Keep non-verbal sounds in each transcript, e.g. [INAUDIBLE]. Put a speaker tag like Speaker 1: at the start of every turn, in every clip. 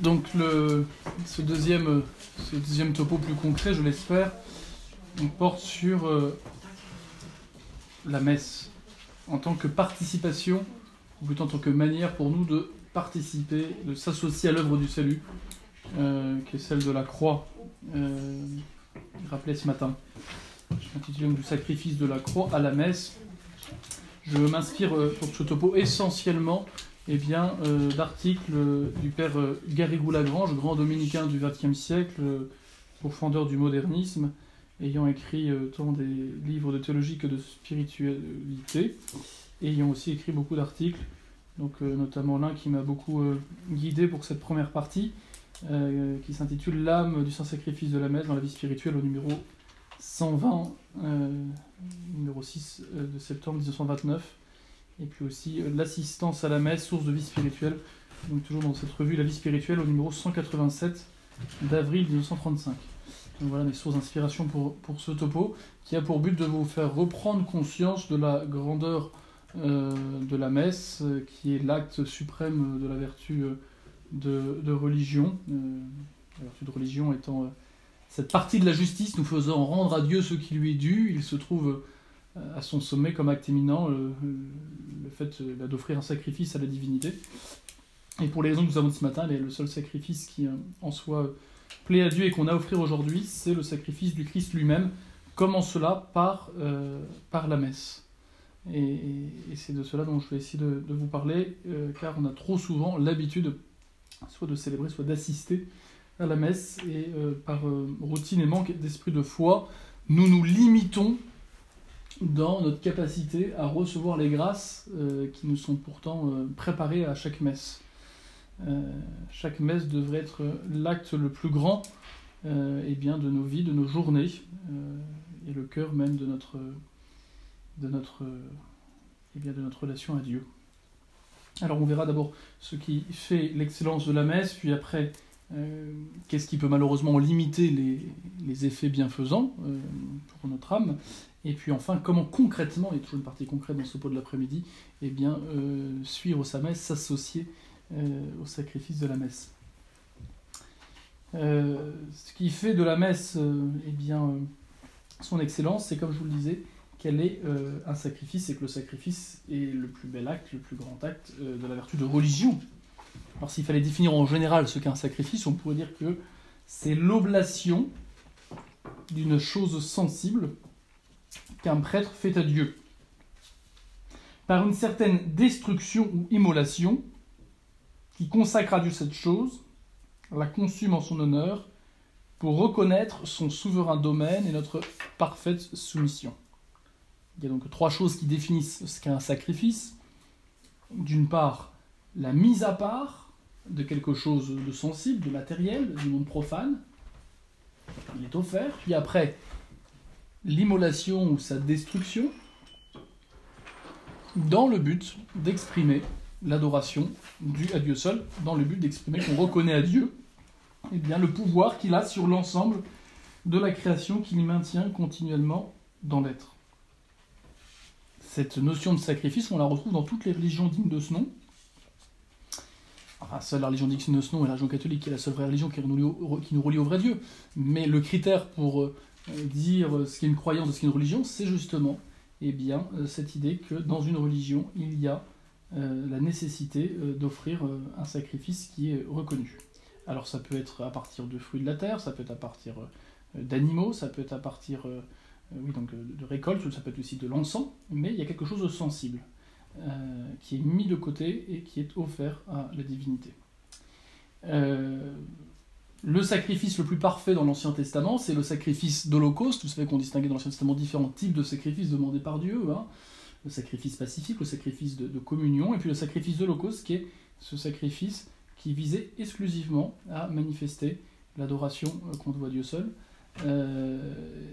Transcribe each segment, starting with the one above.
Speaker 1: Donc le, ce, deuxième, topo plus concret, je l'espère, porte sur euh, la messe en tant que participation, ou plutôt en tant que manière pour nous de participer, de s'associer à l'œuvre du salut, euh, qui est celle de la croix, euh, rappelé ce matin. Je m'intitule du sacrifice de la croix à la messe. Je m'inspire pour ce topo essentiellement eh bien, euh, d'articles du père euh, Garrigou-Lagrange, grand dominicain du XXe siècle, profondeur du modernisme, ayant écrit tant des livres de théologie que de spiritualité, ayant aussi écrit beaucoup d'articles, donc notamment l'un qui m'a beaucoup guidé pour cette première partie, qui s'intitule L'âme du saint-sacrifice de la messe dans la vie spirituelle au numéro 120, numéro 6 de septembre 1929 et puis aussi euh, l'assistance à la messe, source de vie spirituelle, donc toujours dans cette revue La vie spirituelle au numéro 187 d'avril 1935. Donc voilà mes sources d'inspiration pour, pour ce topo, qui a pour but de vous faire reprendre conscience de la grandeur euh, de la messe, euh, qui est l'acte suprême de la vertu de, de religion, la vertu de religion étant cette partie de la justice nous faisant rendre à Dieu ce qui lui est dû. Il se trouve à son sommet comme acte éminent le, le fait euh, d'offrir un sacrifice à la divinité. Et pour les raisons que nous avons dit ce matin, le seul sacrifice qui euh, en soi plaît à Dieu et qu'on a à offrir aujourd'hui, c'est le sacrifice du Christ lui-même. Comment cela par, euh, par la messe. Et, c'est de cela dont je vais essayer de, vous parler, car on a trop souvent l'habitude soit de célébrer, soit d'assister à la messe, et par routine et manque d'esprit de foi, nous nous limitons dans notre capacité à recevoir les grâces euh, qui nous sont pourtant euh, préparées à chaque messe. Euh, chaque messe devrait être l'acte le plus grand eh bien, de nos vies, de nos journées, et le cœur même de notre, de notre, eh bien, de notre relation à Dieu. Alors on verra d'abord ce qui fait l'excellence de la messe, puis après qu'est-ce qui peut malheureusement limiter les, les effets bienfaisants pour notre âme, et puis enfin, comment concrètement, il y a toujours une partie concrète dans ce pot de l'après-midi, eh bien, euh, suivre sa messe, s'associer euh, au sacrifice de la messe. Euh, ce qui fait de la messe eh bien, son excellence, c'est comme je vous le disais, qu'elle est un sacrifice et que le sacrifice est le plus bel acte, le plus grand acte de la vertu de religion. Alors s'il fallait définir en général ce qu'est un sacrifice, on pourrait dire que c'est l'oblation d'une chose sensible qu'un prêtre fait à Dieu. Par une certaine destruction ou immolation, qui consacre à Dieu cette chose, la consume en son honneur, pour reconnaître son souverain domaine et notre parfaite soumission. Il y a donc trois choses qui définissent ce qu'est un sacrifice. D'une part, la mise à part de quelque chose de sensible, de matériel, du monde profane. Il est offert. Puis après, l'immolation ou sa destruction dans le but d'exprimer l'adoration due à Dieu seul, dans le but d'exprimer qu'on reconnaît à Dieu eh bien, le pouvoir qu'il a sur l'ensemble de la création qui lui maintient continuellement dans l'être. Cette notion de sacrifice, on la retrouve dans toutes les religions dignes de ce nom. Seule la religion digne de ce nom est la religion catholique, qui est la seule vraie religion qui nous relie au vrai Dieu. Mais le critère pour euh, dire ce qu'est une croyance, ce qu'est une religion, c'est justement eh bien, euh, cette idée que dans une religion, il y a euh, la nécessité d'offrir un sacrifice qui est reconnu. Alors ça peut être à partir de fruits de la terre, ça peut être à partir d'animaux, ça peut être à partir oui, donc, de récoltes, ça peut être aussi de l'encens, mais il y a quelque chose de sensible qui est mis de côté et qui est offert à la divinité. Le sacrifice le plus parfait dans l'Ancien Testament, c'est le sacrifice d'Holocauste. Vous savez qu'on distinguait dans l'Ancien Testament différents types de sacrifices demandés par Dieu. Hein. Le sacrifice pacifique, le sacrifice de, communion, et puis le sacrifice d'Holocauste, qui est ce sacrifice qui visait exclusivement à manifester l'adoration euh, qu'on doit à Dieu seul. Euh,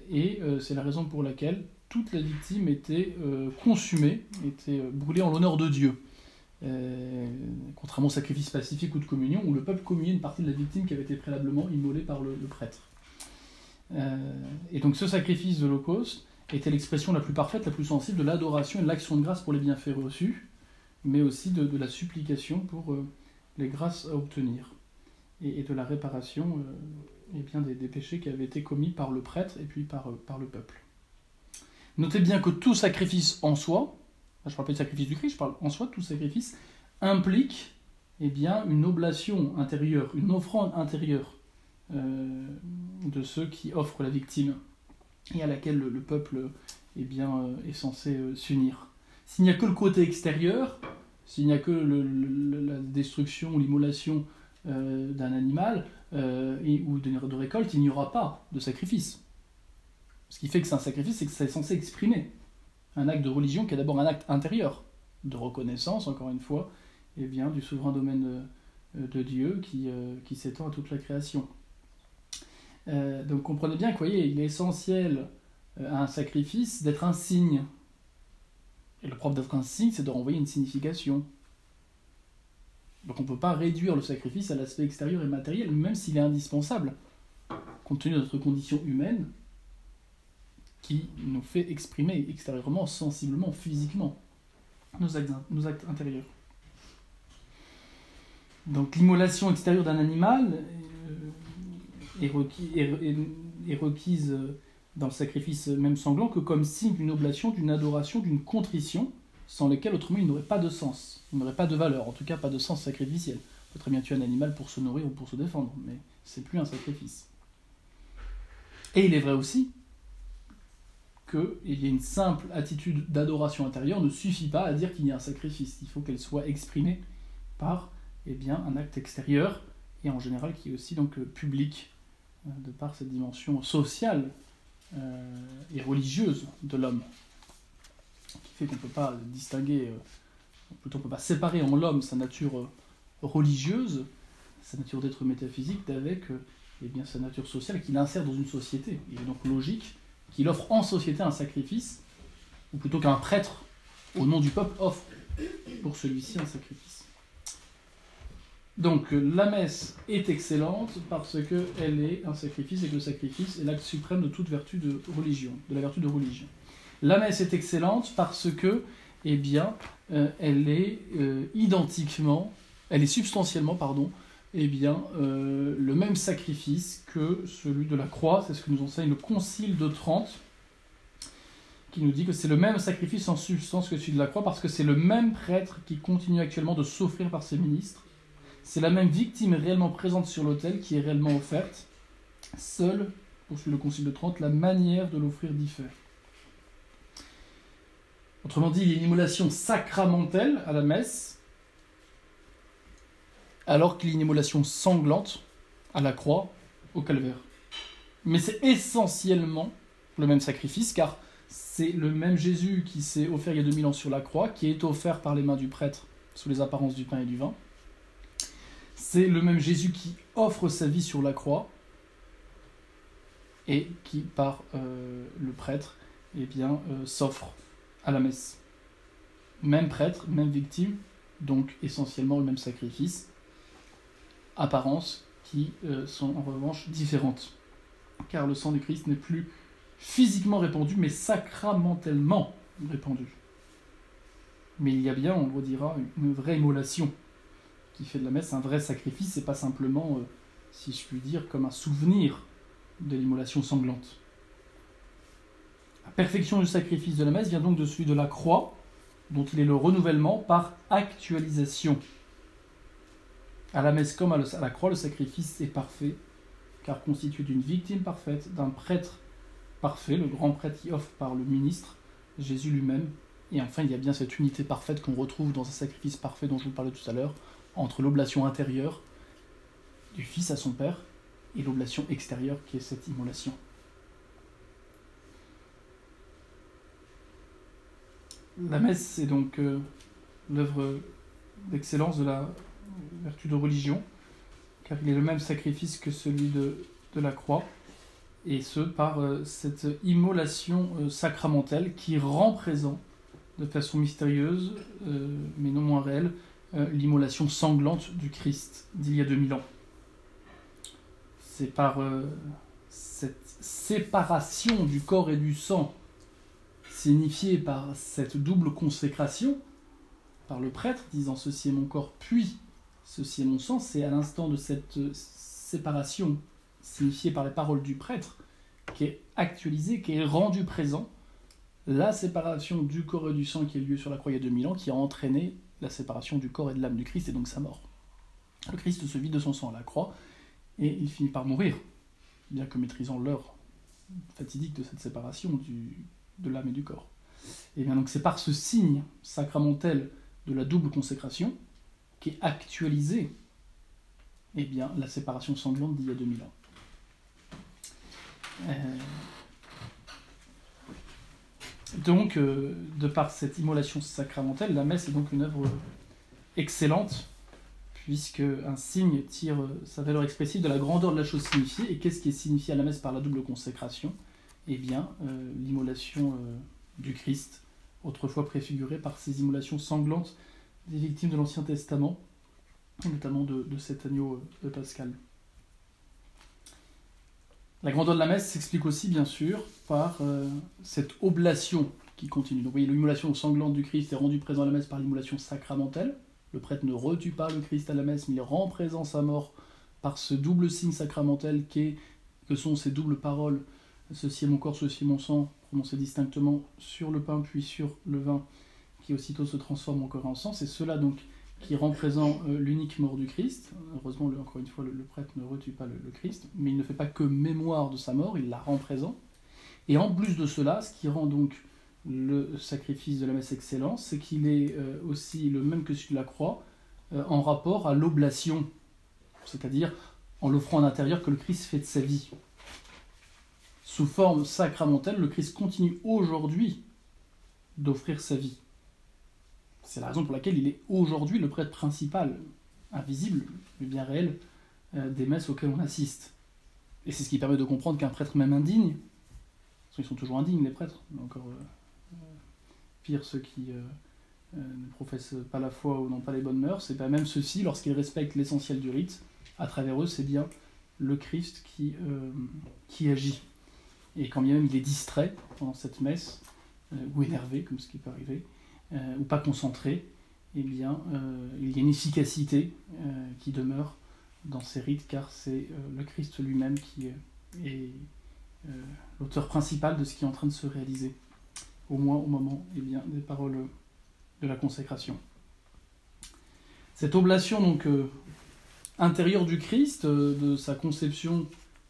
Speaker 1: et euh, c'est la raison pour laquelle toute la victime était consumée, était brûlée en l'honneur de Dieu. Euh, contrairement au sacrifice pacifique ou de communion, où le peuple communiait une partie de la victime qui avait été préalablement immolée par le, prêtre. Euh, et donc ce sacrifice de l'Holocauste était l'expression la plus parfaite, la plus sensible de l'adoration et de l'action de grâce pour les bienfaits reçus, mais aussi de, la supplication pour euh, les grâces à obtenir. et, de la réparation et bien des, péchés qui avaient été commis par le prêtre et puis par le peuple. Notez bien que tout sacrifice en soi, je parle pas du sacrifice du Christ, je parle en soi, tout sacrifice implique eh bien, une oblation intérieure, une offrande intérieure euh, de ceux qui offrent la victime et à laquelle le, peuple eh bien, euh, est censé euh, s'unir. S'il n'y a que le côté extérieur, s'il n'y a que la destruction ou l'immolation d'un animal ou de, de récolte, il n'y aura pas de sacrifice. Ce qui fait que c'est un sacrifice, c'est que c'est censé exprimer un acte de religion qui est d'abord un acte intérieur, de reconnaissance, encore une fois, du souverain domaine de, Dieu qui, qui s'étend à toute la création. Euh, donc comprenez bien que voyez, il est essentiel euh, à un sacrifice d'être un signe. Et le propre d'être un signe, c'est de renvoyer une signification. Donc on ne peut pas réduire le sacrifice à l'aspect extérieur et matériel, même s'il est indispensable, compte tenu de notre condition humaine, qui nous fait exprimer extérieurement, sensiblement, physiquement nos actes, intérieurs. Donc l'immolation extérieure d'un animal, est, requise euh, dans le sacrifice même sanglant que comme signe d'une oblation, d'une adoration, d'une contrition, sans lesquelles autrement il n'aurait pas de sens, il n'aurait pas de valeur, en tout cas pas de sens sacrificiel. On peut très bien tuer un animal pour se nourrir ou pour se défendre, mais c'est plus un sacrifice. Et il est vrai aussi qu'il y a une simple attitude d'adoration intérieure ne suffit pas à dire qu'il y a un sacrifice. Il faut qu'elle soit exprimée par eh bien, un acte extérieur et en général qui est aussi donc public euh, de par cette dimension sociale euh, et religieuse de l'homme, qui fait qu'on ne peut pas distinguer, euh, plutôt on ne peut pas séparer en l'homme sa nature religieuse, sa nature d'être métaphysique, d'avec eh bien, sa nature sociale qu'il insère dans une société. Il est donc logique qu'il offre en société un sacrifice, ou plutôt qu'un prêtre, au nom du peuple, offre pour celui-ci un sacrifice. Donc la messe est excellente parce qu'elle est un sacrifice et que le sacrifice est l'acte suprême de toute vertu de religion, de la vertu de religion. La messe est excellente parce que, eh bien, euh, elle est euh, identiquement, elle est substantiellement, pardon, eh bien, euh, le même sacrifice que celui de la croix. C'est ce que nous enseigne le Concile de Trente, qui nous dit que c'est le même sacrifice en substance que celui de la croix parce que c'est le même prêtre qui continue actuellement de s'offrir par ses ministres c'est la même victime réellement présente sur l'autel qui est réellement offerte. Seule, poursuit le Concile de Trente, la manière de l'offrir diffère. Autrement dit, il y a une immolation sacramentelle à la messe, alors qu'il y a une immolation sanglante à la croix, au calvaire. Mais c'est essentiellement le même sacrifice, car c'est le même Jésus qui s'est offert il y a 2000 ans sur la croix, qui est offert par les mains du prêtre sous les apparences du pain et du vin. C'est le même Jésus qui offre sa vie sur la croix et qui, par euh, le prêtre, eh euh, s'offre à la messe. Même prêtre, même victime, donc essentiellement le même sacrifice. Apparences qui euh, sont en revanche différentes. Car le sang du Christ n'est plus physiquement répandu, mais sacramentellement répandu. Mais il y a bien, on le redira, une vraie immolation qui fait de la messe un vrai sacrifice et pas simplement, euh, si je puis dire, comme un souvenir de l'immolation sanglante. La perfection du sacrifice de la messe vient donc de celui de la croix, dont il est le renouvellement par actualisation. À la messe comme à la croix, le sacrifice est parfait, car constitué d'une victime parfaite, d'un prêtre parfait, le grand prêtre qui offre par le ministre, Jésus lui-même. Et enfin, il y a bien cette unité parfaite qu'on retrouve dans un sacrifice parfait dont je vous parlais tout à l'heure, entre l'oblation intérieure du Fils à son Père et l'oblation extérieure qui est cette immolation. La messe, c'est donc euh, l'œuvre d'excellence de la vertu de religion, car il est le même sacrifice que celui de, la croix, et ce par euh, cette immolation euh, sacramentelle qui rend présent de façon mystérieuse, mais non moins réelle, euh, l'immolation sanglante du Christ d'il y a 2000 ans. C'est par euh, cette séparation du corps et du sang, signifiée par cette double consécration, par le prêtre disant ceci est mon corps, puis ceci est mon sens, c'est à l'instant de cette séparation signifiée par les paroles du prêtre, qui est actualisée, qui est rendue présent, la séparation du corps et du sang qui a eu lieu sur la croix il y a 2000 ans, qui a entraîné la séparation du corps et de l'âme du Christ et donc sa mort. Le Christ se vide de son sang à la croix et il finit par mourir, bien que maîtrisant l'heure fatidique de cette séparation de l'âme et du corps. Et bien donc c'est par ce signe sacramentel de la double consécration qu'est actualisée eh bien, la séparation sanglante d'il y a 2000 ans. Euh, donc, euh, de par cette immolation sacramentelle, la messe est donc une œuvre excellente, puisque un signe tire sa valeur expressive de la grandeur de la chose signifiée. Et qu'est-ce qui est signifié à la messe par la double consécration? Eh bien, euh, l'immolation du Christ, autrefois préfigurée par ces immolations sanglantes des victimes de l'Ancien Testament, notamment de, cet agneau de Pascal. La grandeur de la messe s'explique aussi, bien sûr, par euh, cette oblation qui continue. Donc, vous voyez, l'immolation sanglante du Christ est rendue présent à la messe par l'immolation sacramentelle. Le prêtre ne retue pas le Christ à la messe, mais il rend présent sa mort par ce double signe sacramentel que sont ces doubles paroles Ceci est mon corps, ceci est mon sang, prononcé distinctement sur le pain puis sur le vin, qui aussitôt se transforme en corps et en sang. C'est cela donc qui rend présent euh, l'unique mort du Christ. Heureusement, encore une fois, le, prêtre ne retue pas le, Christ, mais il ne fait pas que mémoire de sa mort, il la rend présent. Et en plus de cela, ce qui rend donc le sacrifice de la messe excellence, c'est qu'il est euh, aussi le même que celui de la croix, euh, en rapport à l'oblation, c'est-à-dire en l'offrant en intérieur que le Christ fait de sa vie. Sous forme sacramentelle, le Christ continue aujourd'hui d'offrir sa vie. C'est la raison pour laquelle il est aujourd'hui le prêtre principal, invisible, mais bien réel, euh, des messes auxquelles on assiste. Et c'est ce qui permet de comprendre qu'un prêtre même indigne, parce qu'ils sont toujours indignes les prêtres, encore euh, euh, pire ceux qui ne professent pas la foi ou n'ont pas les bonnes mœurs, et bien même ceux-ci, lorsqu'ils respectent l'essentiel du rite, à travers eux, c'est bien le Christ qui, qui agit. Et quand bien même il est distrait pendant cette messe, ou énervé, comme ce qui peut arriver, euh, ou pas concentré, eh bien, euh, il y a une efficacité euh, qui demeure dans ces rites, car c'est le Christ lui-même qui est l'auteur principal de ce qui est en train de se réaliser, au moins au moment eh bien, des paroles de la consécration. Cette oblation donc intérieure du Christ, de sa conception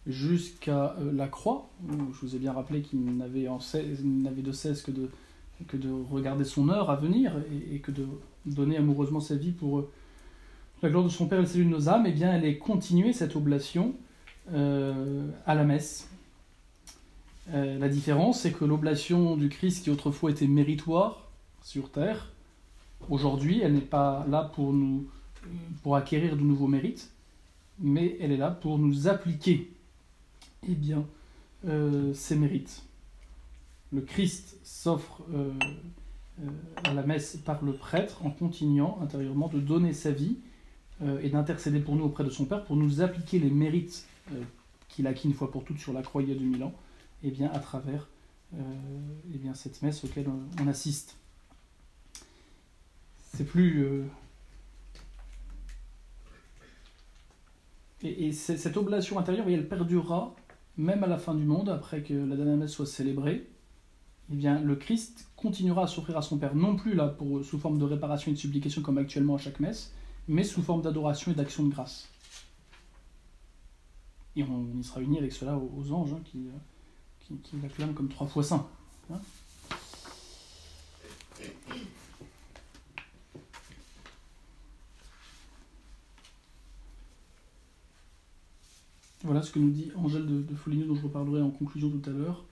Speaker 1: jusqu'à la croix, je vous ai bien rappelé qu'il n'avait de cesse que de que de regarder son heure à venir et, que de donner amoureusement sa vie pour euh, la gloire de son Père et le salut de nos âmes, eh bien, elle est continuée, cette oblation, euh, à la messe. Euh, la différence, c'est que l'oblation du Christ, qui autrefois était méritoire sur terre, aujourd'hui, elle n'est pas là pour nous pour acquérir de nouveaux mérites, mais elle est là pour nous appliquer eh mérites le Christ s'offre euh, euh, à la messe par le prêtre en continuant intérieurement de donner sa vie euh, et d'intercéder pour nous auprès de son Père pour nous appliquer les mérites qu'il a acquis une fois pour toutes sur la croix il y a 2000 ans, et eh bien à travers eh bien cette messe auquel on, assiste. C'est plus et, cette oblation intérieure, elle perdurera même à la fin du monde, après que la dernière messe soit célébrée, eh bien, le Christ continuera à s'offrir à son Père, non plus là pour, sous forme de réparation et de supplication comme actuellement à chaque messe, mais sous forme d'adoration et d'action de grâce. Et on y sera uni avec cela aux, anges hein, qui, qui, qui l'acclament comme trois fois saint. Hein. voilà ce que nous dit Angèle de, de dont je reparlerai en conclusion tout à l'heure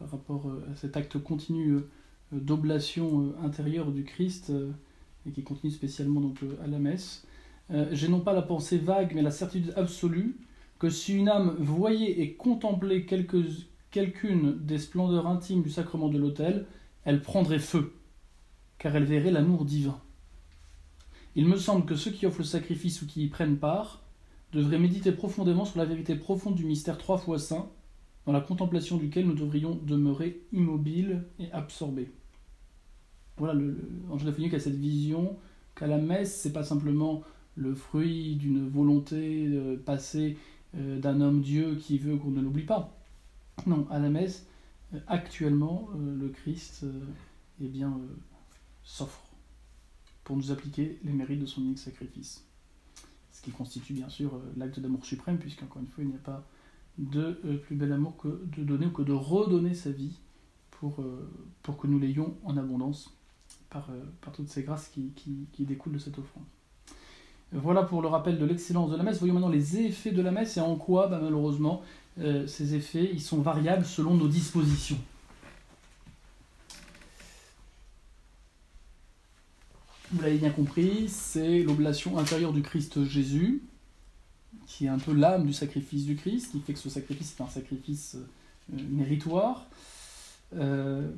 Speaker 1: par rapport euh, à cet acte continu euh, d'oblation euh, intérieure du Christ et qui continue spécialement donc à la messe. J'ai non pas la pensée vague, mais la certitude absolue que si une âme voyait et contemplait quelqu'une des splendeurs intimes du sacrement de l'autel, elle prendrait feu, car elle verrait l'amour divin. Il me semble que ceux qui offrent le sacrifice ou qui y prennent part devraient méditer profondément sur la vérité profonde du mystère trois fois saint, dans la contemplation duquel nous devrions demeurer immobiles et absorbés. Voilà, le, le, qui a cette vision qu'à la messe, c'est pas simplement le fruit d'une volonté passée d'un homme Dieu qui veut qu'on ne l'oublie pas. Non, à la messe, actuellement, le Christ eh bien, s'offre pour nous appliquer les mérites de son unique sacrifice. Ce qui constitue bien sûr l'acte d'amour suprême, puisqu'encore une fois, il n'y a pas de plus bel amour que de donner ou que de redonner sa vie pour, pour que nous l'ayons en abondance par, euh, par toutes ces grâces qui, qui, découlent de cette offrande. Voilà pour le rappel de l'excellence de la messe. Voyons maintenant les effets de la messe et en quoi, bah, malheureusement, euh, ces effets ils sont variables selon nos dispositions. Vous l'avez bien compris, c'est l'oblation intérieure du Christ Jésus, qui est un peu l'âme du sacrifice du Christ, qui fait que ce sacrifice est un sacrifice euh, méritoire. Euh,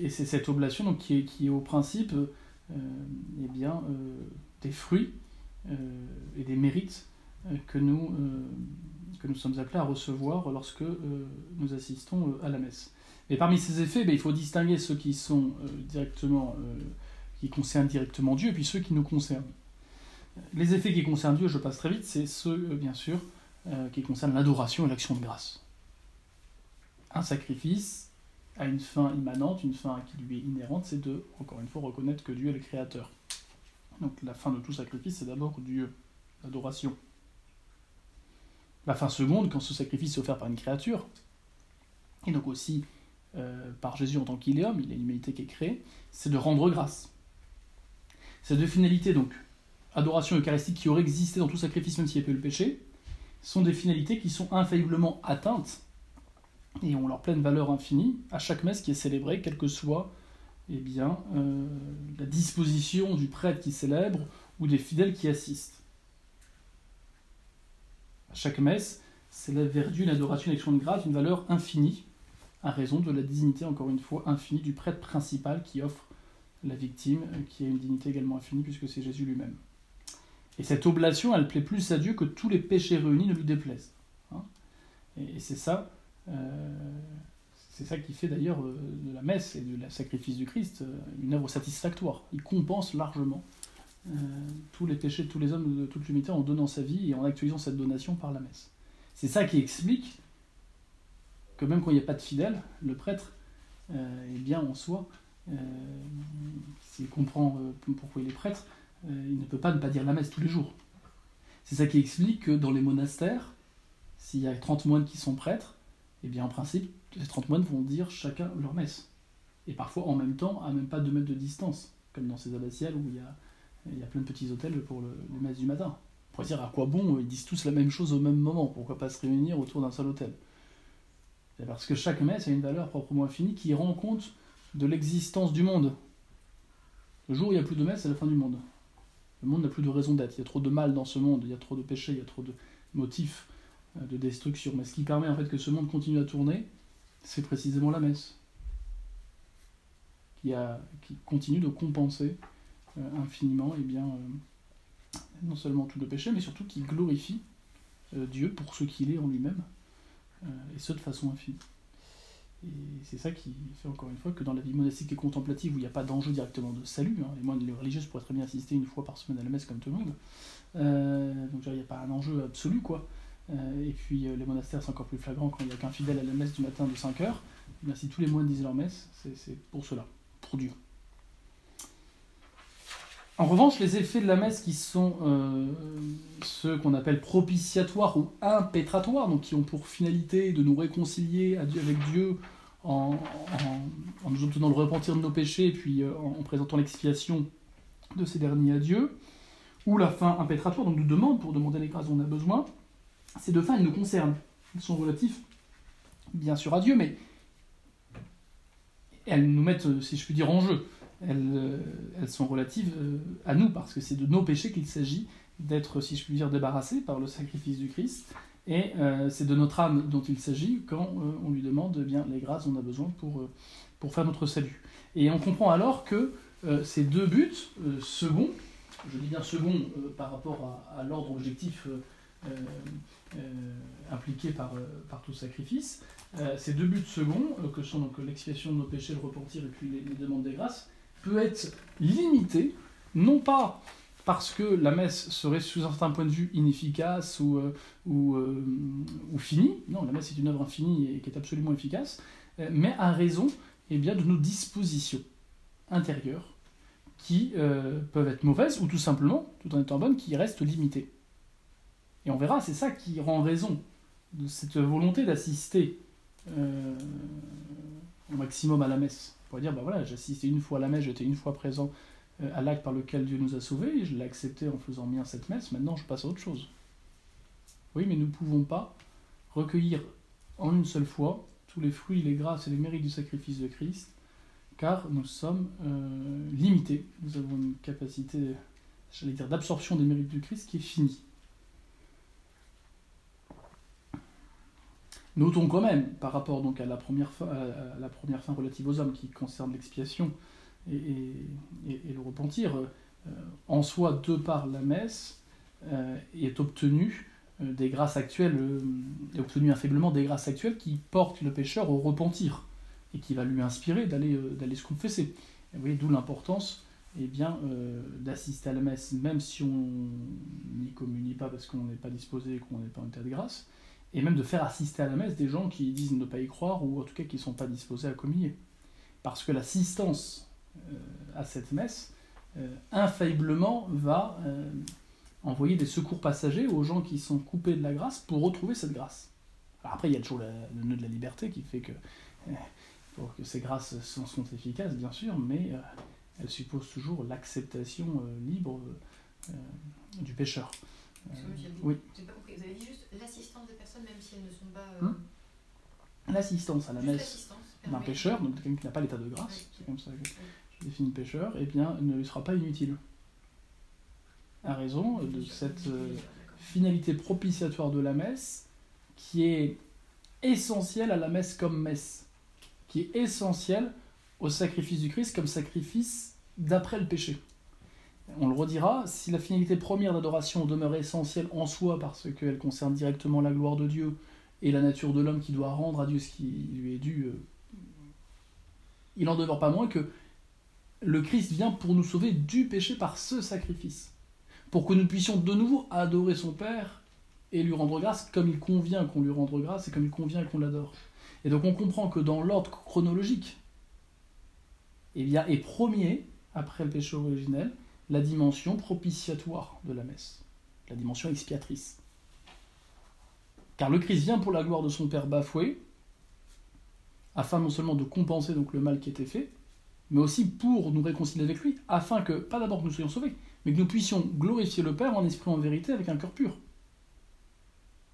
Speaker 1: et, c'est cette oblation donc, qui, est, au principe euh, eh bien, euh, des fruits et des mérites que, nous, que nous sommes appelés à recevoir lorsque nous assistons à la messe. Et parmi ces effets, ben, il faut distinguer ceux qui sont directement, qui concernent directement Dieu et puis ceux qui nous concernent. Les effets qui concernent Dieu, je passe très vite, c'est ceux, bien sûr, qui concernent l'adoration et l'action de grâce. Un sacrifice, a une fin immanente, une fin qui lui est inhérente, c'est de, encore une fois, reconnaître que Dieu est le Créateur. Donc la fin de tout sacrifice, c'est d'abord Dieu, l'adoration. La fin seconde, quand ce sacrifice est offert par une créature, et donc aussi euh, par Jésus en tant qu'il est homme, il a une humanité qui est créée, c'est de rendre grâce. Ces deux finalités, donc, adoration eucharistique qui auraient existé dans tout sacrifice, même s'il n'y avait pas eu le péché, sont des finalités qui sont infailliblement atteintes et ont leur pleine valeur infinie à chaque messe qui est célébrée, quelle que soit eh bien, euh, la disposition du prêtre qui célèbre ou des fidèles qui assistent. À chaque messe célèbre vers Dieu une adoration, de grâce, une valeur infinie, à raison de la dignité, encore une fois, infinie du prêtre principal qui offre la victime, euh, qui a une dignité également infinie puisque c'est Jésus lui-même. Et cette oblation, elle plaît plus à Dieu que tous les péchés réunis ne lui déplaisent. Hein. et c'est ça euh, ça qui fait d'ailleurs euh, de la messe et du sacrifice du Christ euh, une œuvre satisfactoire. Il compense largement tous les péchés de tous les hommes de toute l'humanité en donnant sa vie et en actualisant cette donation par la messe. C'est ça qui explique que même quand il n'y a pas de fidèle, le prêtre est bien en soi. S'il comprend pourquoi il est prêtre, il ne peut pas ne pas dire la messe tous les jours. C'est ça qui explique que dans les monastères, s'il y a 30 moines qui sont prêtres, eh bien en principe, ces 30 moines vont dire chacun leur messe. Et parfois en même temps, à même pas 2 mètres de distance, comme dans ces abbatiales où il y a, plein de petits hôtels pour le, les messes du matin. On pourrait dire à quoi bon, ils disent tous la même chose au même moment, pourquoi pas se réunir autour d'un seul hôtel? Parce que chaque messe a une valeur proprement infinie qui rend compte de l'existence du monde. Le jour où il n'y a plus de messe, c'est la fin du monde. Le monde n'a plus de raison d'être. Il y a trop de mal dans ce monde, il y a trop de péchés, il y a trop de motifs euh, de destruction. Mais ce qui permet en fait que ce monde continue à tourner, c'est précisément la messe, qui, continue de compenser euh, infiniment eh bien, euh, non seulement tout le péché, mais surtout qui glorifie Dieu pour ce qu'il est en lui-même, et ce de façon infinie. Et c'est ça qui fait encore une fois que dans la vie monastique et contemplative, où il n'y a pas d'enjeu directement de salut, hein, les moines les religieuses pourraient très bien assister une fois par semaine à la messe comme tout le monde, donc il n'y a pas un enjeu absolu, quoi. Euh, et puis euh, les monastères, c'est encore plus flagrant quand il n'y a qu'un fidèle à la messe du matin de 5 heures. Et eh si tous les moines disent leur messe, c'est pour cela, pour Dieu. En revanche, les effets de la messe qui sont euh, ceux qu'on appelle propitiatoires ou impétratoires, donc qui ont pour finalité de nous réconcilier avec Dieu en, nous obtenant le repentir de nos péchés et puis en, présentant l'expiation de ces derniers à Dieu, ou la fin impétratoire, donc nous demande pour demander les grâces dont on a besoin, ces deux fins, elles nous concernent. Elles sont relatifs, bien sûr, à Dieu, mais elles nous mettent, euh, si je puis dire, en jeu. Elles, euh, sont relatives euh, à nous, parce que c'est de nos péchés qu'il s'agit d'être, si je puis dire, débarrassés par le sacrifice du Christ. Et c'est de notre âme dont il s'agit quand on lui demande eh bien les grâces dont on a besoin pour, pour faire notre salut. Et on comprend alors que ces deux buts, second, je dis bien second par rapport à, l'ordre objectif euh, euh, impliqués par, euh, par tout sacrifice. ces deux buts seconds, que sont donc l'expiation de nos péchés, le repentir et puis les, demandes des grâces, peut être limité non pas parce que la messe serait sous un certain point de vue inefficace ou, euh, euh, ou finie, non, la messe est une œuvre infinie et qui est absolument efficace, euh, mais à raison eh bien, de nos dispositions intérieures qui peuvent être mauvaises ou tout simplement, tout en étant bonnes, qui restent limitées. Et on verra, c'est ça qui rend raison de cette volonté d'assister au maximum à la messe. On pourrait dire, bah voilà, j'ai assisté une fois à la messe, j'étais une fois présent à l'acte par lequel Dieu nous a sauvés, je l'ai accepté en faisant bien cette messe, maintenant je passe à autre chose. Oui, mais nous ne pouvons pas recueillir en une seule fois tous les fruits, les grâces et les mérites du sacrifice de Christ, car nous sommes euh, limités. Nous avons une capacité, j'allais dire, d'absorption des mérites du Christ qui est finie. Notons quand même, par rapport donc à la première fin, à la première fin relative aux hommes qui concerne l'expiation, et, le repentir, euh, en soi, de par la messe, euh, est obtenu euh, des grâces actuelles, est obtenu infaiblement des grâces actuelles qui portent le pécheur au repentir et qui va lui inspirer d'aller d'aller se confesser. vous voyez, d'où l'importance eh bien, d'assister à la messe, même si on n'y communie pas parce qu'on n'est pas disposé et qu'on n'est pas en état de grâce, et même de faire assister à la messe des gens qui disent ne pas y croire ou en tout cas qui ne sont pas disposés à communier. Parce que l'assistance à cette messe, euh, infailliblement va euh, envoyer des secours passagers aux gens qui sont coupés de la grâce pour retrouver cette grâce. Alors après, il y a toujours le nœud de la liberté qui fait que, pour que ces grâces sont, sont efficaces, bien sûr, mais elles supposent toujours l'acceptation libre du pécheur.
Speaker 2: oui. Vous avez dit juste l'assistance des personnes, même si elles ne sont pas. Hum
Speaker 1: l'assistance à la messe d'un pécheur, donc quelqu'un qui n'a pas l'état de grâce, c'est comme ça que définit pécheur, eh bien, ne lui sera pas inutile. À raison de cette euh, finalité propitiatoire de la messe, qui est essentielle à la messe comme messe, qui est essentielle au sacrifice du Christ comme sacrifice d'après le péché. On le redira, si la finalité première d'adoration demeure essentielle en soi parce qu'elle concerne directement la gloire de Dieu et la nature de l'homme qui doit rendre à Dieu ce qui lui est dû, euh, il en demeure pas moins que le Christ vient pour nous sauver du péché par ce sacrifice, pour que nous puissions de nouveau adorer son Père et lui rendre grâce comme il convient qu'on lui rende grâce et comme il convient qu'on l'adore. Et donc on comprend que dans l'ordre chronologique, eh bien, est premier, après le péché originel, la dimension propitiatoire de la messe, la dimension expiatrice. Car le Christ vient pour la gloire de son Père bafoué, afin non seulement de compenser donc le mal qui était fait, mais aussi pour nous réconcilier avec lui, afin que, pas d'abord que nous soyons sauvés, mais que nous puissions glorifier le Père en esprit en vérité avec un cœur pur.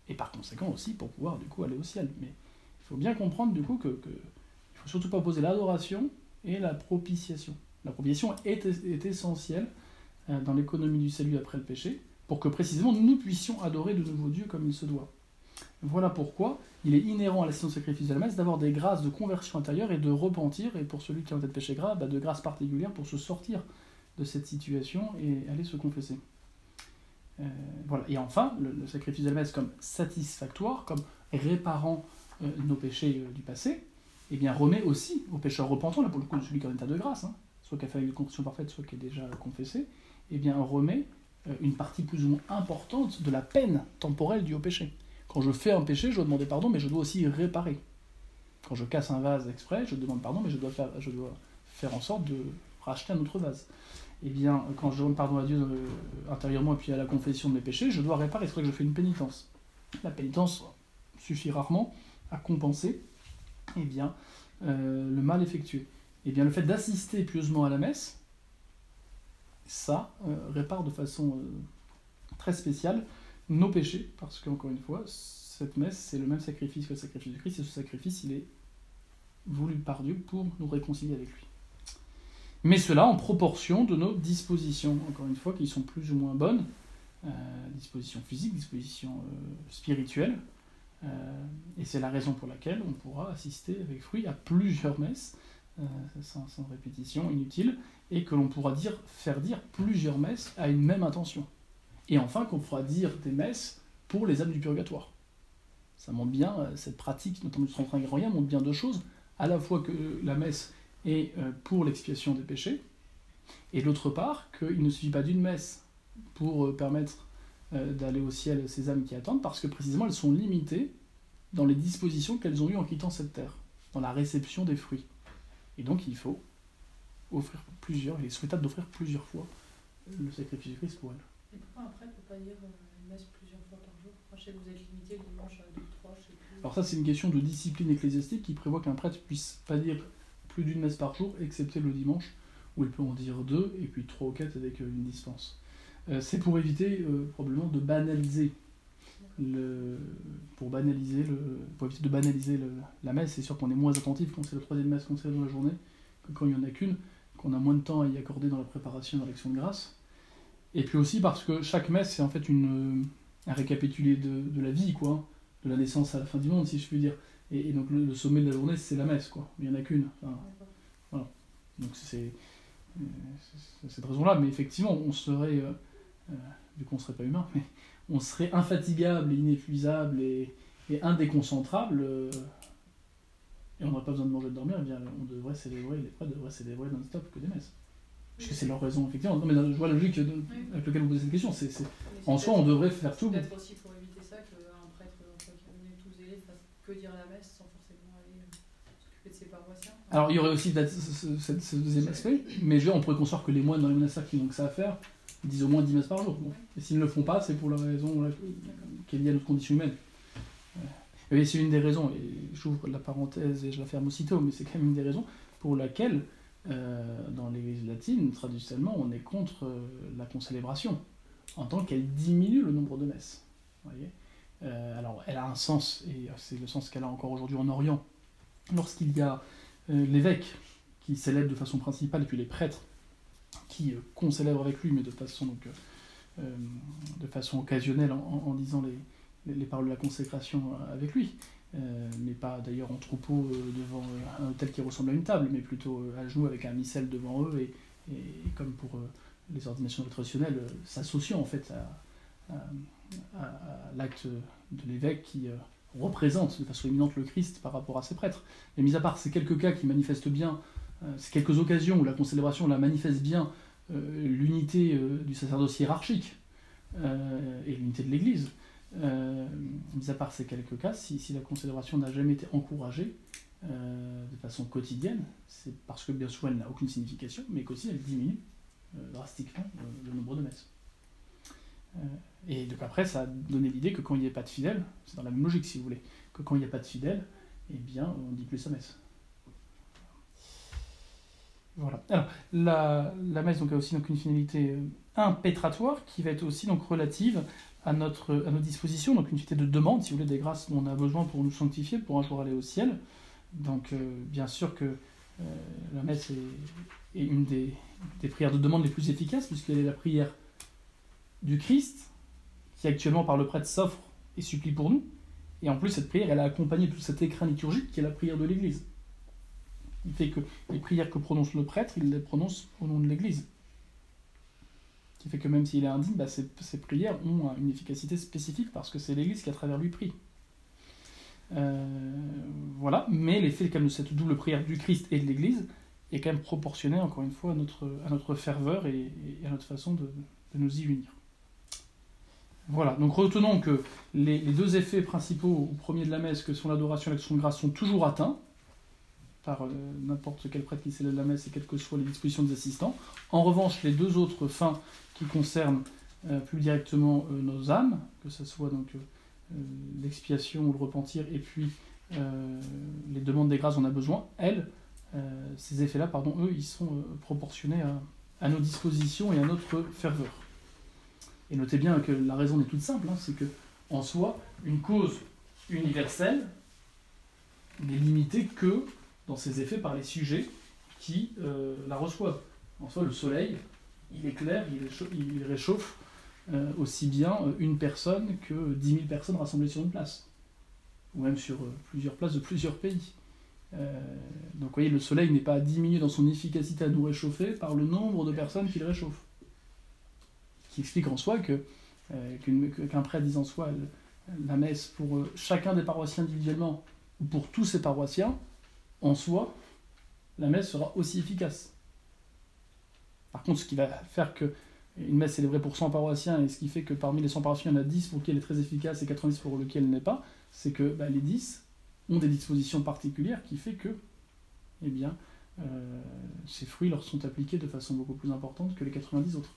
Speaker 1: Et par conséquent aussi pour pouvoir du coup aller au ciel. Mais il faut bien comprendre du coup que, que il faut surtout pas opposer l'adoration et la propitiation. La propitiation est, est essentielle euh, dans l'économie du salut après le péché, pour que précisément nous puissions adorer de nouveau Dieu comme il se doit. Voilà pourquoi il est inhérent à la sacrifice de la messe d'avoir des grâces de conversion intérieure et de repentir, et pour celui qui a en tête péché grave, bah, de grâces particulières pour se sortir de cette situation et aller se confesser. Euh, voilà. Et enfin, le, sacrifice de la messe comme satisfactoire, comme réparant euh, nos péchés euh, du passé, eh bien remet aussi au pécheur repentant, là pour le coup celui qui est en état de grâce, hein, soit qui a fait une confession parfaite, soit qui est déjà confessé, eh bien remet une partie plus ou moins importante de la peine temporelle due au péché. Quand je fais un péché, je dois demander pardon, mais je dois aussi réparer. Quand je casse un vase exprès, je demande pardon, mais je dois faire, je dois faire en sorte de racheter un autre vase. Eh bien, quand je demande pardon à Dieu euh, intérieurement et puis à la confession de mes péchés, je dois réparer. C'est vrai que je fais une pénitence. La pénitence suffit rarement à compenser eh bien, euh, le mal effectué. Eh bien, le fait d'assister pieusement à la messe, ça euh, répare de façon très spéciale nos péchés, parce qu'encore une fois, cette messe, c'est le même sacrifice que le sacrifice du Christ, et ce sacrifice, il est voulu par Dieu pour nous réconcilier avec lui. Mais cela en proportion de nos dispositions, encore une fois, qui sont plus ou moins bonnes, euh, dispositions physiques, dispositions euh, spirituelles, euh, et c'est la raison pour laquelle on pourra assister avec fruit à plusieurs messes, sans, sans, répétition inutile, et que l'on pourra dire, faire dire plusieurs messes à une même intention et enfin qu'on pourra dire des messes pour les âmes du purgatoire. Ça montre bien, euh, cette pratique, notamment du centre grégorien, montre bien deux choses. À la fois que la messe est euh, pour l'expiation des péchés, Et d'autre part, qu'il ne suffit pas d'une messe pour euh, permettre d'aller au ciel ces âmes qui attendent, parce que précisément elles sont limitées dans les dispositions qu'elles ont eues en quittant cette terre, dans la réception des fruits. Et donc il faut offrir plusieurs, il est souhaitable d'offrir plusieurs fois le sacrifice du Christ pour elles.
Speaker 3: Et pourquoi prêtre ne peut pas dire euh, une messe plusieurs fois par jour? Je sais que vous êtes limité le dimanche à 2 3, je sais plus.
Speaker 1: Alors ça c'est une question de discipline ecclésiastique qui prévoit qu'un prêtre puisse pas dire plus d'une messe par jour, excepté le dimanche, où il peut en dire deux, et puis trois ou quatre avec euh, une dispense. Euh, c'est pour éviter euh, probablement de banaliser le, pour banaliser le, pour éviter de banaliser la messe. C'est sûr qu'on est moins attentif quand c'est la troisième messe qu'on sait dans la journée que quand il n'y en a qu'une, qu'on a moins de temps à y accorder dans la préparation dans l'action de grâce. Et puis aussi parce que chaque messe c'est en fait une, un récapitulé de, de la vie, quoi, de la naissance à la fin du monde, si je puis dire. Et, et donc le, le sommet de la journée c'est la messe, quoi. Il n'y en a qu'une. Enfin,
Speaker 3: D'accord.
Speaker 1: donc c'est euh, c'est cette raison-là, mais effectivement, on serait, euh, euh, vu qu'on ne serait pas humain, [LAUGHS] mais on serait infatigable, et inépuisable et, et indéconcentrable, euh, et on n'aurait pas besoin de manger et de dormir, et bien on devrait célébrer, les prêtres devraient célébrer non-stop que des messes. Puisque c'est leur raison, effectivement. Non, mais je vois la logique de- avec laquelle vous posez cette question. C'est, en soi, on devrait faire tout.
Speaker 3: Peut-être aussi pour éviter ça qu'un prêtre, entre guillemets, tout zélé, fasse que dire la messe sans forcément aller euh, s'occuper de ses paroissiens.
Speaker 1: Alors, il y aurait aussi ce, ce- ce- ce deuxième aspect, mais je on pourrait concevoir que les moines dans les monastères qui n'ont que ça à faire disent au moins 10 messes par jour. Bon. Et s'ils ne le font pas, c'est pour la raison là, qui est liée à notre condition humaine. Euh, Et c'est une des raisons, et j'ouvre la parenthèse et je la ferme aussitôt, mais c'est quand même une des raisons pour laquelle, euh, dans l'église latine, traditionnellement, on est contre euh, la concélébration, en tant qu'elle diminue le nombre de messes. Euh, alors, elle a un sens, et c'est le sens qu'elle a encore aujourd'hui en Orient, lorsqu'il y a l'évêque qui célèbre de façon principale, et puis les prêtres qui concélèbrent avec lui, mais de façon, donc, de façon occasionnelle en, en- en disant les, les, les paroles de la consécration avec lui, mais pas d'ailleurs en troupeau euh, devant euh, un hôtel qui ressemble à une table, mais plutôt euh, à genoux avec un missel devant eux, et, comme pour euh, les ordinations traditionnelles, euh, s'associant en fait à, l'acte de l'évêque qui euh, représente de façon éminente le Christ par rapport à ses prêtres. Et mis à part ces quelques cas qui manifestent bien, euh, ces quelques occasions où la concélébration la manifeste bien euh, l'unité euh, du sacerdoce hiérarchique euh, et l'unité de l'Église, euh, mis à part ces quelques cas, si, la concélébration n'a jamais été encouragée euh, de façon quotidienne, c'est parce que bien souvent elle n'a aucune signification, mais qu'aussi elle diminue euh, drastiquement le nombre de messes. Et donc après, ça a donné l'idée que quand il n'y a pas de fidèles, c'est dans la même logique si vous voulez, que quand il n'y a pas de fidèles, eh bien on dit plus sa messe. Voilà. Alors, la, la messe donc, a aussi donc, une finalité impétratoire qui va être aussi donc, relative à, notre, à nos dispositions, donc une finalité de demande, si vous voulez, des grâces dont on a besoin pour nous sanctifier, pour un jour aller au ciel. Donc, euh, bien sûr que euh, la messe est, est une des, des prières de demande les plus efficaces, puisqu'elle est la prière du Christ, qui actuellement par le prêtre s'offre et supplie pour nous. Et en plus, cette prière, elle a accompagné tout cet écrin liturgique qui est la prière de l'Église. Il fait que les prières que prononce le prêtre, il les prononce au nom de l'Église. Qui fait que même s'il est indigne, bah, ces prières ont une efficacité spécifique parce que c'est l'Église qui à travers lui prie. Euh, voilà, mais l'effet de cette double prière du Christ et de l'Église est quand même proportionné, encore une fois, à notre, ferveur et, à notre façon de, nous y unir. Voilà, donc retenons que les, les deux effets principaux au premier de la messe, que sont l'adoration et l'action de grâce, sont toujours atteints par euh, n'importe quel prêtre qui célèbre la messe et quelles que soient les dispositions des assistants. En revanche, les deux autres fins qui concernent euh, plus directement euh, nos âmes, que ce soit donc l'expiation ou le repentir, et puis les demandes des grâces on a besoin, elles, ces effets-là, pardon, eux, ils sont proportionnés à, à nos dispositions et à notre ferveur. Et notez bien que la raison est toute simple, hein, c'est que en soi, une cause universelle n'est limitée que dans ses effets par les sujets qui euh, la reçoivent. En soi, le soleil, il éclaire, il, réchauffe, euh, aussi bien une personne que 10 000 personnes rassemblées sur une place, ou même sur euh, plusieurs places de plusieurs pays. Euh, donc vous voyez, le soleil n'est pas diminué dans son efficacité à nous réchauffer par le nombre de personnes qu'il réchauffe. Ce qui explique en soi euh, qu'un prêtre dise en soi la messe pour euh, chacun des paroissiens individuellement ou pour tous ses paroissiens, en soi, la messe sera aussi efficace. Par contre, ce qui va faire que une messe célébrée pour 100 paroissiens, et ce qui fait que parmi les 100 paroissiens, il y en a 10 pour qui elle est très efficace et 90 pour lequel elle n'est pas, c'est que bah, les 10 ont des dispositions particulières qui fait que eh bien, euh, ces fruits leur sont appliqués de façon beaucoup plus importante que les 90 autres.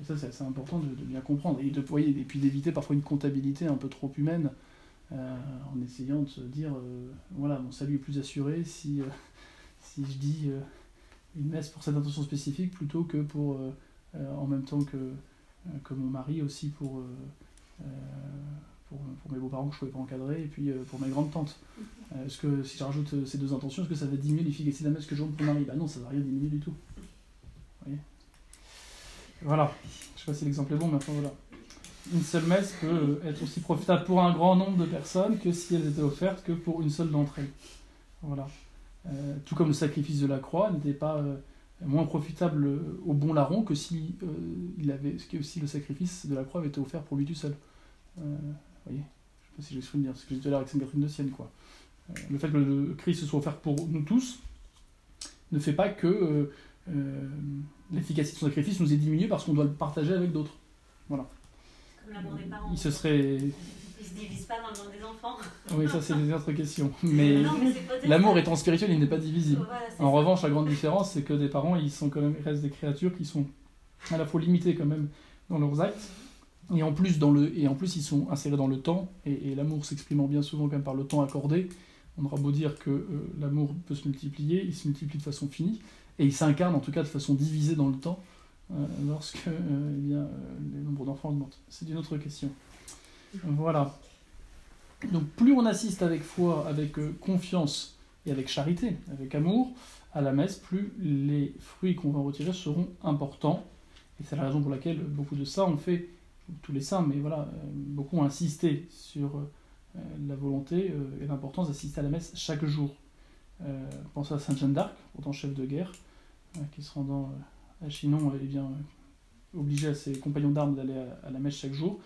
Speaker 1: Et ça, c'est important de, bien comprendre. Et, de, et puis d'éviter parfois une comptabilité un peu trop humaine euh, en essayant de se dire euh, voilà, mon salut est plus assuré si, [LAUGHS] si je dis une messe pour cette intention spécifique plutôt que pour en même temps que, que mon mari aussi pour pour, mes beaux-parents que je ne pouvais pas encadrer, et puis euh, pour mes grandes-tantes. Euh, est-ce que si je rajoute euh, ces deux intentions, est-ce que ça va diminuer l'efficacité de la messe que je rentre pour mari? Bah non, ça ne va rien diminuer du tout. Vous voyez? Voilà, je ne sais pas si l'exemple est bon, mais enfin voilà. Une seule messe peut être aussi profitable pour un grand nombre de personnes que si elles étaient offertes que pour une seule d'entre elles. Voilà. tout comme le sacrifice de la croix n'était pas moins profitable au bon larron que si, il avait, que si le sacrifice de la croix avait été offert pour lui tout seul voyez Je ne sais pas si je vais souvenir ce que j'ai dit à l'heure avec Sainte Catherine de Sienne. Quoi. Euh, le fait que le Christ se soit offert pour nous tous ne fait pas que euh, euh, l'efficacité de son sacrifice nous est diminuée parce qu'on doit le partager avec d'autres. Voilà.
Speaker 4: Comme l'amour des parents.
Speaker 1: Il se serait.
Speaker 4: Il se divise pas dans le monde des enfants.
Speaker 1: Oui, ça c'est des autres questions. [LAUGHS] Mais, l'amour étant spirituel, il n'est pas divisible. en revanche, la grande différence, c'est que des parents, ils sont quand même, restent des créatures qui sont à la fois limitées quand même dans leurs actes, et en plus, dans le, et en plus ils sont insérés dans le temps, et, l'amour s'exprimant bien souvent quand même par le temps accordé, on aura beau dire que euh, l'amour peut se multiplier, il se multiplie de façon finie, et il s'incarne en tout cas de façon divisée dans le temps, lorsque euh, eh bien, les nombres d'enfants augmentent. C'est une autre question. Voilà. Donc plus on assiste avec foi, avec confiance et avec charité, avec amour, à la messe, plus les fruits qu'on va retirer seront importants. Et c'est la raison pour laquelle beaucoup de ça ont fait tous les saints, mais voilà, euh, beaucoup ont insisté sur euh, la volonté euh, et l'importance d'assister à la messe chaque jour. pensez à Sainte Jeanne d'Arc, pourtant chef de guerre, qui se rendant Chinon est bien obligé à ses compagnons d'armes d'aller à, la messe chaque jour.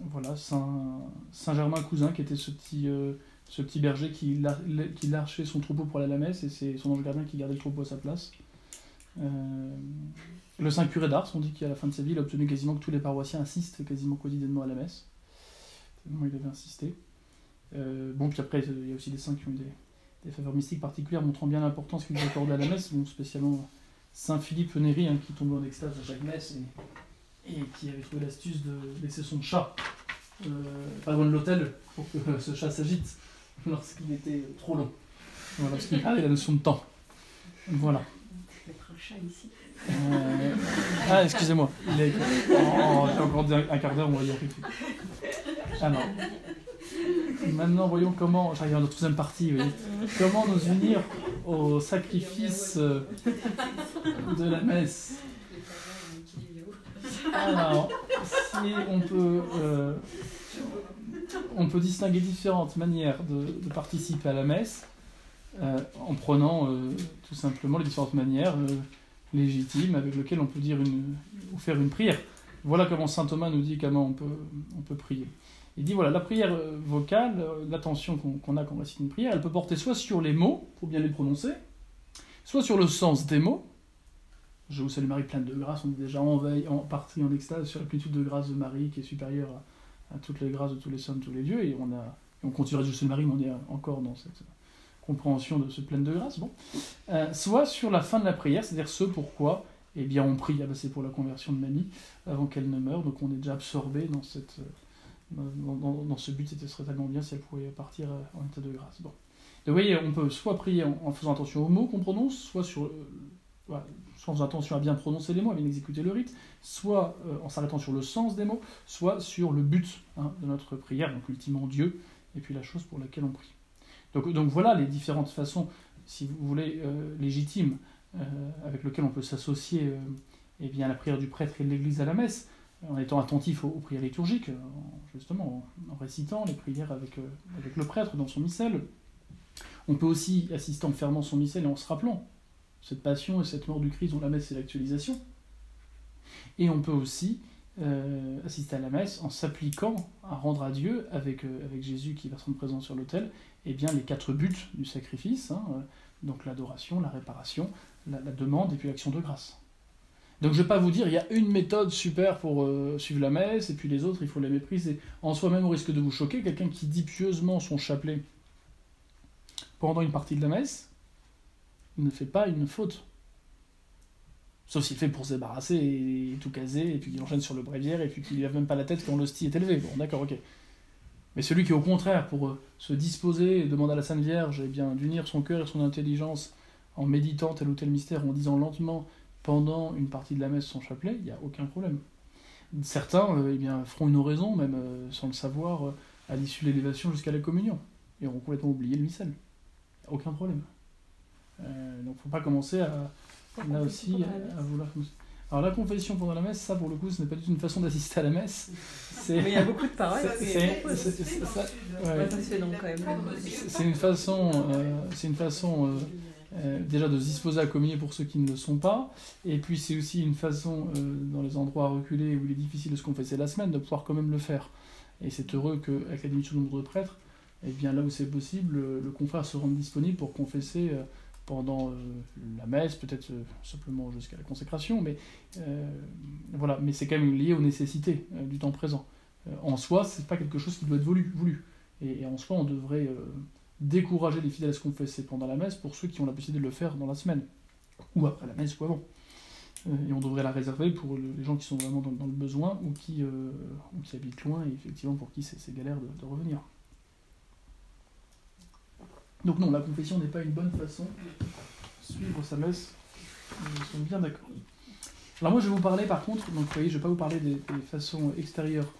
Speaker 1: voilà, Saint, Saint, Germain cousin qui était ce petit, berger qui, qui larchait son troupeau pour aller à la messe et c'est son ange gardien qui gardait le troupeau à sa place. Le Saint curé d'Ars, on dit qu'à la fin de sa vie, il a obtenu quasiment que tous les paroissiens assistent quasiment quotidiennement à la messe. Il avait insisté. Euh, bon, puis après, il y a aussi des saints qui ont des, faveurs mystiques particulières montrant bien l'importance qu'ils accordaient à la messe, bon, spécialement Saint Philippe Néry, hein, qui tombait en extase à chaque messe et, qui avait trouvé l'astuce de laisser son chat euh, pas loin de l'hôtel pour que [LAUGHS] ce chat s'agite lorsqu'il était trop long. Voilà, parce qu'il avait la notion de temps. Voilà.
Speaker 4: Mettre un chat ici.
Speaker 1: Euh, ah, excusez-moi. Il est... encore un quart d'heure, on va y arriver. Alors, maintenant, voyons comment. J'arrive à notre deuxième partie. Comment nous unir au sacrifice euh, de la messe. Alors, si on peut, euh, on peut distinguer différentes manières de, participer à la messe en prenant tout simplement les différentes manières légitime avec lequel on peut dire une, ou faire une prière. Voilà comment saint Thomas nous dit comment on peut, on peut prier. Il dit voilà, la prière euh, vocale, euh, l'attention qu'on a quand on récite une prière, elle peut porter soit sur les mots, pour bien les prononcer, soit sur le sens des mots. Je vous salue Marie pleine de grâce, on est déjà en veille, en partie en extase sur la plénitude de grâce de Marie qui est supérieure à, toutes les grâces de tous les saints, de tous les dieux, et on, a, on continue à Je salue Marie, mais on est encore dans cette compréhension de ce pleine de grâce, bon. Euh, soit sur la fin de la prière, c'est-à-dire ce pourquoi eh bien, on prie, ah ben, c'est pour la conversion de mamie, avant qu'elle ne meure, donc on est déjà absorbé dans, cette, euh, dans, ce but, c'était serait tellement bien si elle pouvait partir euh, en état de grâce. Bon. vous voyez, on peut soit prier en, faisant attention aux mots qu'on prononce, soit, sur, soit en faisant attention à bien prononcer les mots, à bien exécuter le rite, soit en s'arrêtant sur le sens des mots, soit sur le but hein, de notre prière, donc ultimement Dieu, et puis la chose pour laquelle on prie. Donc, voilà les différentes façons, si vous voulez, euh, légitimes euh, avec lesquelles on peut s'associer euh, eh bien, à la prière du prêtre et de l'Église à la messe, en étant attentif aux, prières liturgiques, justement, en, récitant les prières avec, avec le prêtre dans son missel. On peut aussi assister en fermant son missel et en se rappelant cette passion et cette mort du Christ dont la messe est l'actualisation. Et on peut aussi assister à la messe en s'appliquant à rendre à Dieu, avec, avec Jésus qui va se rendre présent sur l'autel, eh bien, les quatre buts du sacrifice, hein, euh, donc l'adoration, la réparation, la demande et puis l'action de grâce. Donc je ne vais pas vous dire, il y a une méthode super pour euh, suivre la messe, et puis les autres, il faut les mépriser. En soi-même, au risque de vous choquer, quelqu'un qui dit pieusement son chapelet pendant une partie de la messe ne fait pas une faute. Sauf s'il fait pour se débarrasser et, tout caser, et puis qu'il enchaîne sur le bréviaire, et puis qu'il lève même pas la tête quand l'hostie est élevée. Bon, d'accord, ok. Mais celui qui, au contraire, pour euh, se disposer et demander à la Sainte Vierge eh bien, d'unir son cœur et son intelligence en méditant tel ou tel mystère, en disant lentement pendant une partie de la messe son chapelet, il n'y a aucun problème. Certains euh, eh bien, feront une oraison, même euh, sans le savoir, euh, à l'issue de l'élévation jusqu'à la communion, et auront complètement oublié le missel. Aucun problème. Euh, donc faut pas commencer à, là aussi, à, à vouloir... Alors la confession pendant la messe, ça pour le coup, ce n'est pas du tout une façon d'assister à la messe. C'est
Speaker 5: Mais il y a beaucoup de paroles.
Speaker 1: c'est- une façon, euh, c'est une façon euh, euh, déjà de se disposer à communier pour ceux qui ne le sont pas, et puis c'est aussi une façon euh, dans les endroits reculés où il est difficile de se confesser la semaine de pouvoir quand même le faire. Et c'est heureux qu'avec la diminution du nombre de prêtres, et bien là où c'est possible, le, le confrère se rende disponible pour confesser euh, pendant euh, la messe, peut-être euh, simplement jusqu'à la consécration, mais euh, voilà. Mais c'est quand même lié aux nécessités euh, du temps présent. Euh, en soi, c'est pas quelque chose qui doit être voulu. Et, en soi, on devrait euh, décourager les fidèles à se confesser pendant la messe pour ceux qui ont la possibilité de le faire dans la semaine, ou après la messe, ou avant. Euh, et on devrait la réserver pour le- les gens qui sont vraiment dans, le besoin ou qui, euh, ou qui habitent loin, et effectivement pour qui c'est galère de, revenir. Donc non, la confession n'est pas une bonne façon de suivre sa messe. Nous sommes bien d'accord. Alors moi je vais vous parler par contre, donc vous voyez, je ne vais pas vous parler des, façons extérieures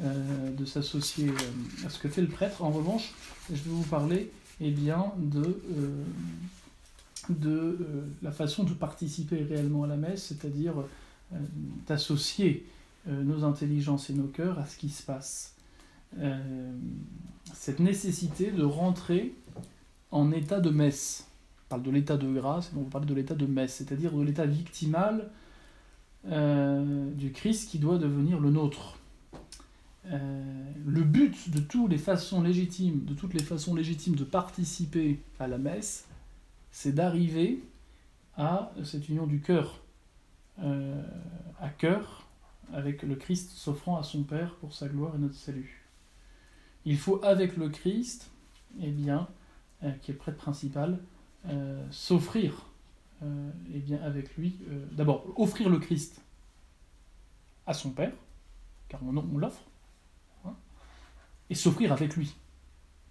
Speaker 1: de s'associer euh, à ce que fait le prêtre. En revanche, je vais vous parler eh bien, de, euh, de euh, la façon de participer réellement à la messe, c'est-à-dire euh, d'associer euh, nos intelligences et nos cœurs à ce qui se passe. Euh, cette nécessité de rentrer en état de messe. On parle de l'état de grâce, on va parler de l'état de messe, c'est-à-dire de l'état victimal euh, du Christ qui doit devenir le nôtre. Euh, le but de toutes les façons légitimes, de toutes les façons légitimes de participer à la messe, c'est d'arriver à cette union du cœur euh, à cœur avec le Christ s'offrant à son Père pour sa gloire et notre salut. Il faut avec le Christ, eh bien, euh, qui est le prêtre principal, s'offrir eh bien, avec lui. D'abord, offrir le Christ à son Père, car on, l'offre, et s'offrir avec lui,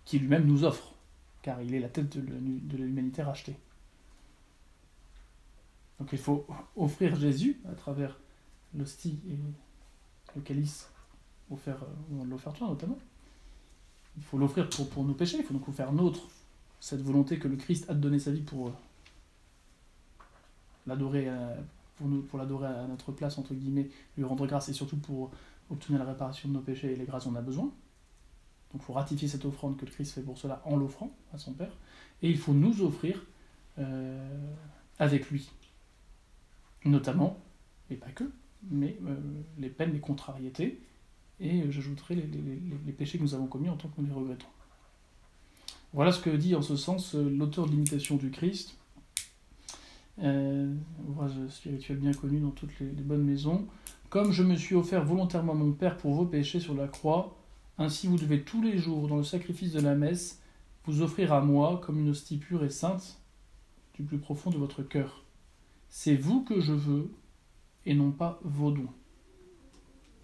Speaker 1: qui lui-même nous offre, car il est la tête de l'hu- de l'humanité rachetée. Donc il faut offrir Jésus à travers l'hostie et le calice offert euh, moment de l'offertoire notamment. Il faut l'offrir pour, pour nos péchés, il faut donc faire nôtre cette volonté que le Christ a de donner sa vie pour euh, l'adorer à- pour nous pour l'adorer à notre place entre guillemets, lui rendre grâce et surtout pour obtenir la réparation de nos péchés et les grâces dont on a besoin. Donc il faut ratifier cette offrande que le Christ fait pour cela en l'offrant à son Père. Et il faut nous offrir euh, avec lui. Notamment, et pas que, mais euh, les peines, les contrariétés, et euh, j'ajouterai les, péchés que nous avons commis en tant que nous les regrettons. Voilà ce que dit en ce sens l'auteur de l'imitation du Christ, ouvrage spirituel bien connu dans toutes les bonnes maisons. Comme je me suis offert volontairement à mon Père pour vos péchés sur la croix, ainsi vous devez tous les jours, dans le sacrifice de la messe, vous offrir à moi comme une hostie pure et sainte du plus profond de votre cœur. C'est vous que je veux et non pas vos dons.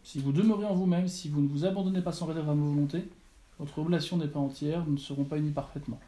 Speaker 1: Si vous demeurez en vous-même, si vous ne vous abandonnez pas sans réserve à ma volonté, votre oblation n'est pas entière, nous ne serons pas unis parfaitement.